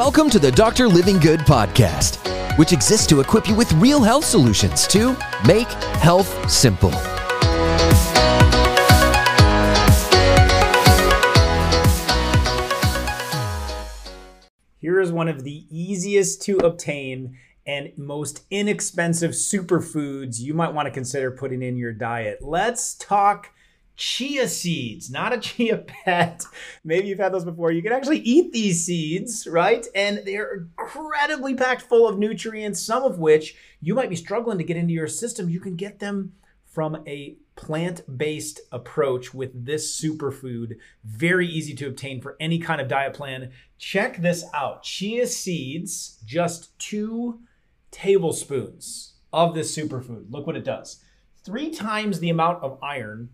Welcome to the Dr. Livingood podcast, which exists to equip you with real health solutions to make health simple. Here is one of the easiest to obtain and most inexpensive superfoods you might want to consider putting in your diet. Let's talk chia seeds, not a chia pet. Maybe you've had those before. You can actually eat these seeds, right? And they're incredibly packed full of nutrients, some of which you might be struggling to get into your system. You can get them from a plant based approach with this superfood. Very easy to obtain for any kind of diet plan. Check this out chia seeds, just two tablespoons of this superfood. Look what it does. Three times the amount of iron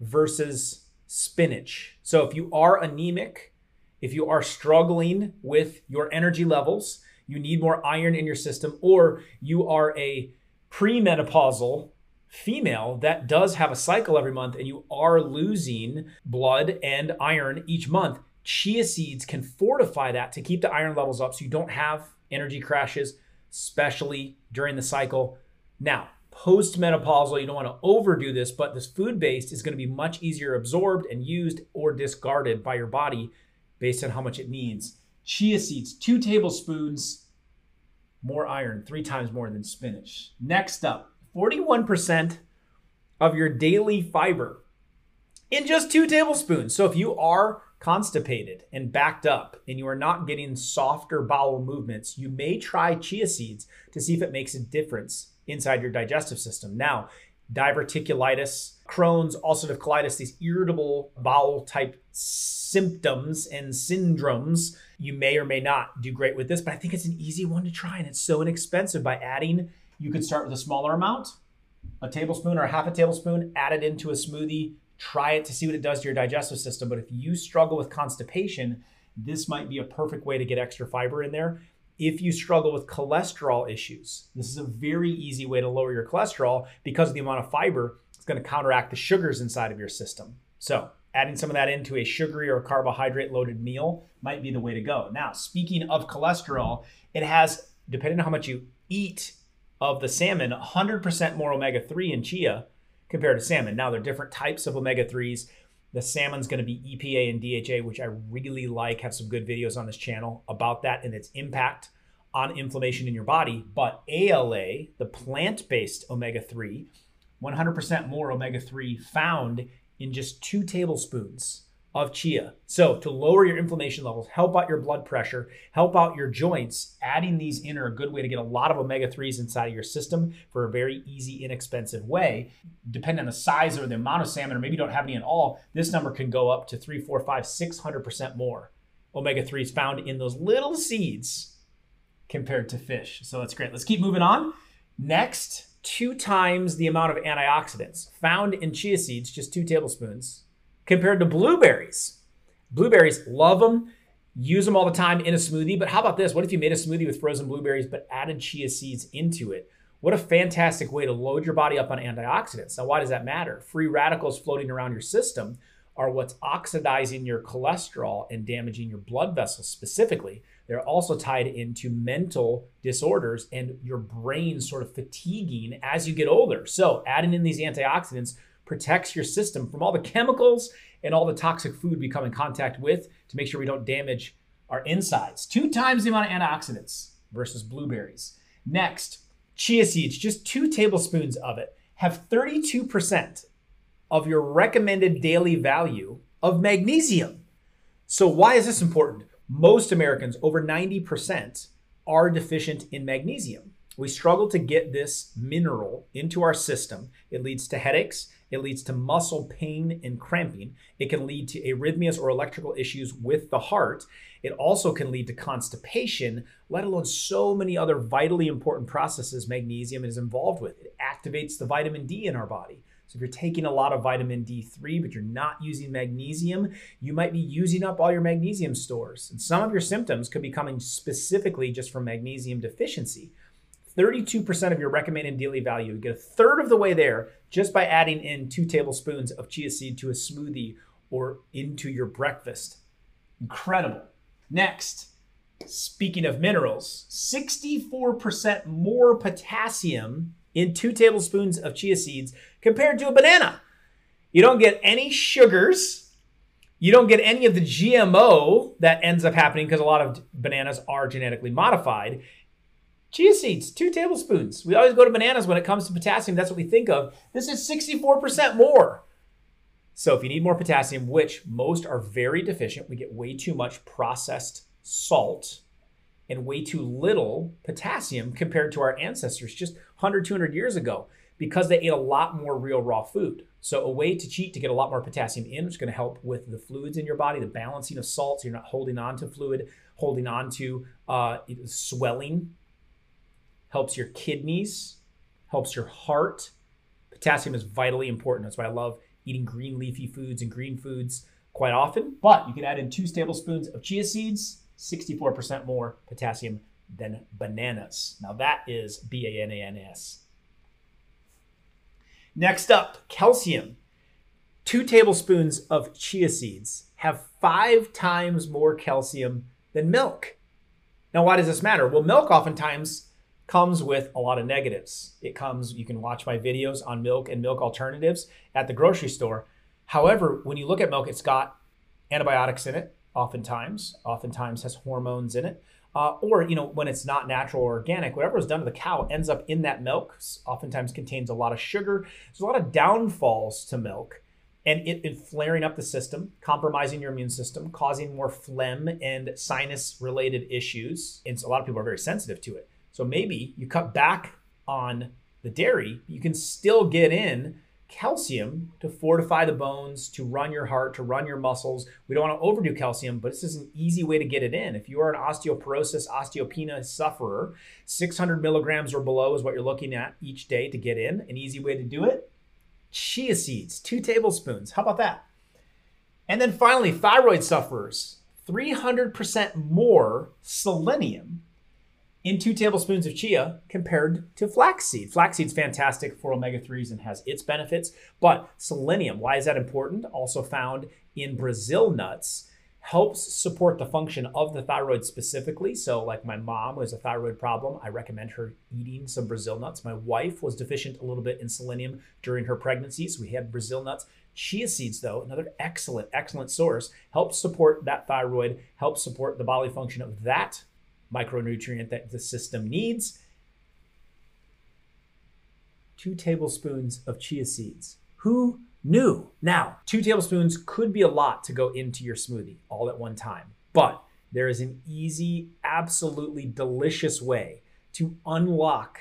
versus spinach. So if you are anemic, if you are struggling with your energy levels, you need more iron in your system, or you are a premenopausal female that does have a cycle every month and you are losing blood and iron each month, chia seeds can fortify that to keep the iron levels up so you don't have energy crashes, especially during the cycle. Now, postmenopausal, you don't want to overdo this, but this food based is going to be much easier absorbed and used or discarded by your body based on how much it needs. Chia seeds, two tablespoons, more iron, three times more than spinach. Next up, 41% of your daily fiber in just two tablespoons. So if you are constipated and backed up and you are not getting softer bowel movements, you may try chia seeds to see if it makes a difference inside your digestive system. Now, diverticulitis, Crohn's, ulcerative colitis, these irritable bowel type symptoms and syndromes, you may or may not do great with this, but I think it's an easy one to try and it's so inexpensive by adding. You could start with a smaller amount, a tablespoon or a half a tablespoon, add it into a smoothie, try it to see what it does to your digestive system. But if you struggle with constipation, this might be a perfect way to get extra fiber in there if you struggle with cholesterol issues. This is a very easy way to lower your cholesterol because of the amount of fiber. It's going to counteract the sugars inside of your system. So, adding some of that into a sugary or carbohydrate loaded meal might be the way to go. Now, speaking of cholesterol, it has, depending on how much you eat of the salmon, 100% more omega 3 in chia compared to salmon. Now, there are different types of omega 3s. The salmon's going to be EPA and DHA, which I really like. Have some good videos on this channel about that and its impact on inflammation in your body. But ALA, the plant based omega 3, 100% more omega 3 found in just two tablespoons of chia. So, to lower your inflammation levels, help out your blood pressure, help out your joints, adding these in are a good way to get a lot of omega 3s inside of your system for a very easy, inexpensive way. Depending on the size or the amount of salmon, or maybe you don't have any at all, this number can go up to three, four, five, six hundred percent more omega 3s found in those little seeds compared to fish. So that's great. Let's keep moving on. Next, two times the amount of antioxidants found in chia seeds, just two tablespoons compared to blueberries. Blueberries, love them, use them all the time in a smoothie. But how about this? What if you made a smoothie with frozen blueberries but added chia seeds into it? What a fantastic way to load your body up on antioxidants. Now, why does that matter? Free radicals floating around your system are what's oxidizing your cholesterol and damaging your blood vessels specifically. They're also tied into mental disorders and your brain sort of fatiguing as you get older. So, adding in these antioxidants protects your system from all the chemicals and all the toxic food we come in contact with to make sure we don't damage our insides. Two times the amount of antioxidants versus blueberries. Next, chia seeds, just two tablespoons of it, have 32% of your recommended daily value of magnesium. So, why is this important? Most Americans, over 90%, are deficient in magnesium. We struggle to get this mineral into our system. It leads to headaches, it leads to muscle pain and cramping. It can lead to arrhythmias or electrical issues with the heart. It also can lead to constipation, let alone so many other vitally important processes magnesium is involved with. It activates the vitamin D in our body. So if you're taking a lot of vitamin D3, but you're not using magnesium, you might be using up all your magnesium stores. And some of your symptoms could be coming specifically just from magnesium deficiency. 32% of your recommended daily value. You get a third of the way there just by adding in two tablespoons of chia seed to a smoothie or into your breakfast. Incredible. Next, Speaking of minerals, 64% more potassium in two tablespoons of chia seeds compared to a banana. You don't get any sugars. You don't get any of the GMO that ends up happening because a lot of bananas are genetically modified. Chia seeds, two tablespoons. We always go to bananas when it comes to potassium. That's what we think of. This is 64% more. So if you need more potassium, which most are very deficient, we get way too much processed salt and way too little potassium compared to our ancestors just 100, 200 years ago because they ate a lot more real raw food. So a way to cheat to get a lot more potassium in, which is going to help with the fluids in your body, the balancing of salts. so you're not holding on to fluid, holding on to uh, swelling, helps your kidneys, helps your heart. Potassium is vitally important. That's why I love eating green leafy foods and green foods quite often. But you can add in two tablespoons of chia seeds, 64% more potassium than bananas. Now that is B A N A N S. Next up, calcium. Two tablespoons of chia seeds have five times more calcium than milk. Now, why does this matter? Well, milk oftentimes comes with a lot of negatives. It comes, you can watch my videos on milk and milk alternatives at the grocery store. However, when you look at milk, it's got antibiotics in it, oftentimes, oftentimes has hormones in it. Uh, or, you know, when it's not natural or organic, whatever is done to the cow ends up in that milk, oftentimes contains a lot of sugar. There's a lot of downfalls to milk and it, it, flaring up the system, compromising your immune system, causing more phlegm and sinus related issues. And so a lot of people are very sensitive to it. So maybe you cut back on the dairy, you can still get in calcium to fortify the bones, to run your heart, to run your muscles. We don't want to overdo calcium, but this is an easy way to get it in. If you are an osteoporosis, osteopenia sufferer, 600 milligrams or below is what you're looking at each day to get in. An easy way to do it chia seeds, two tablespoons. How about that? And then finally, thyroid sufferers, 300% more selenium in two tablespoons of chia compared to flaxseed. Flaxseed's fantastic for omega 3s and has its benefits, but selenium, why is that important? Also found in Brazil nuts, helps support the function of the thyroid specifically. So, like my mom was a thyroid problem, I recommend her eating some Brazil nuts. My wife was deficient a little bit in selenium during her pregnancy, so we had Brazil nuts. Chia seeds, though, another excellent, excellent source, helps support that thyroid, helps support the bodily function of that micronutrient that the system needs. Two tablespoons of chia seeds. Who knew? Now, two tablespoons could be a lot to go into your smoothie all at one time, but there is an easy, absolutely delicious way to unlock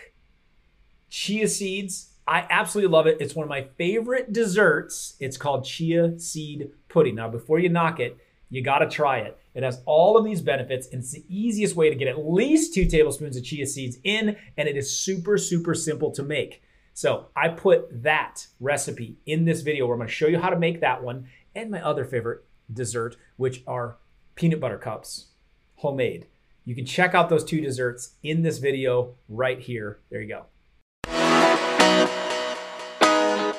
chia seeds. I absolutely love it. It's one of my favorite desserts. It's called chia seed pudding. Now, before you knock it, you got to try it. It has all of these benefits, and it's the easiest way to get at least two tablespoons of chia seeds in, and it is super, super simple to make. So I put that recipe in this video where I'm gonna show you how to make that one and my other favorite dessert, which are peanut butter cups, homemade. You can check out those two desserts in this video right here. There you go.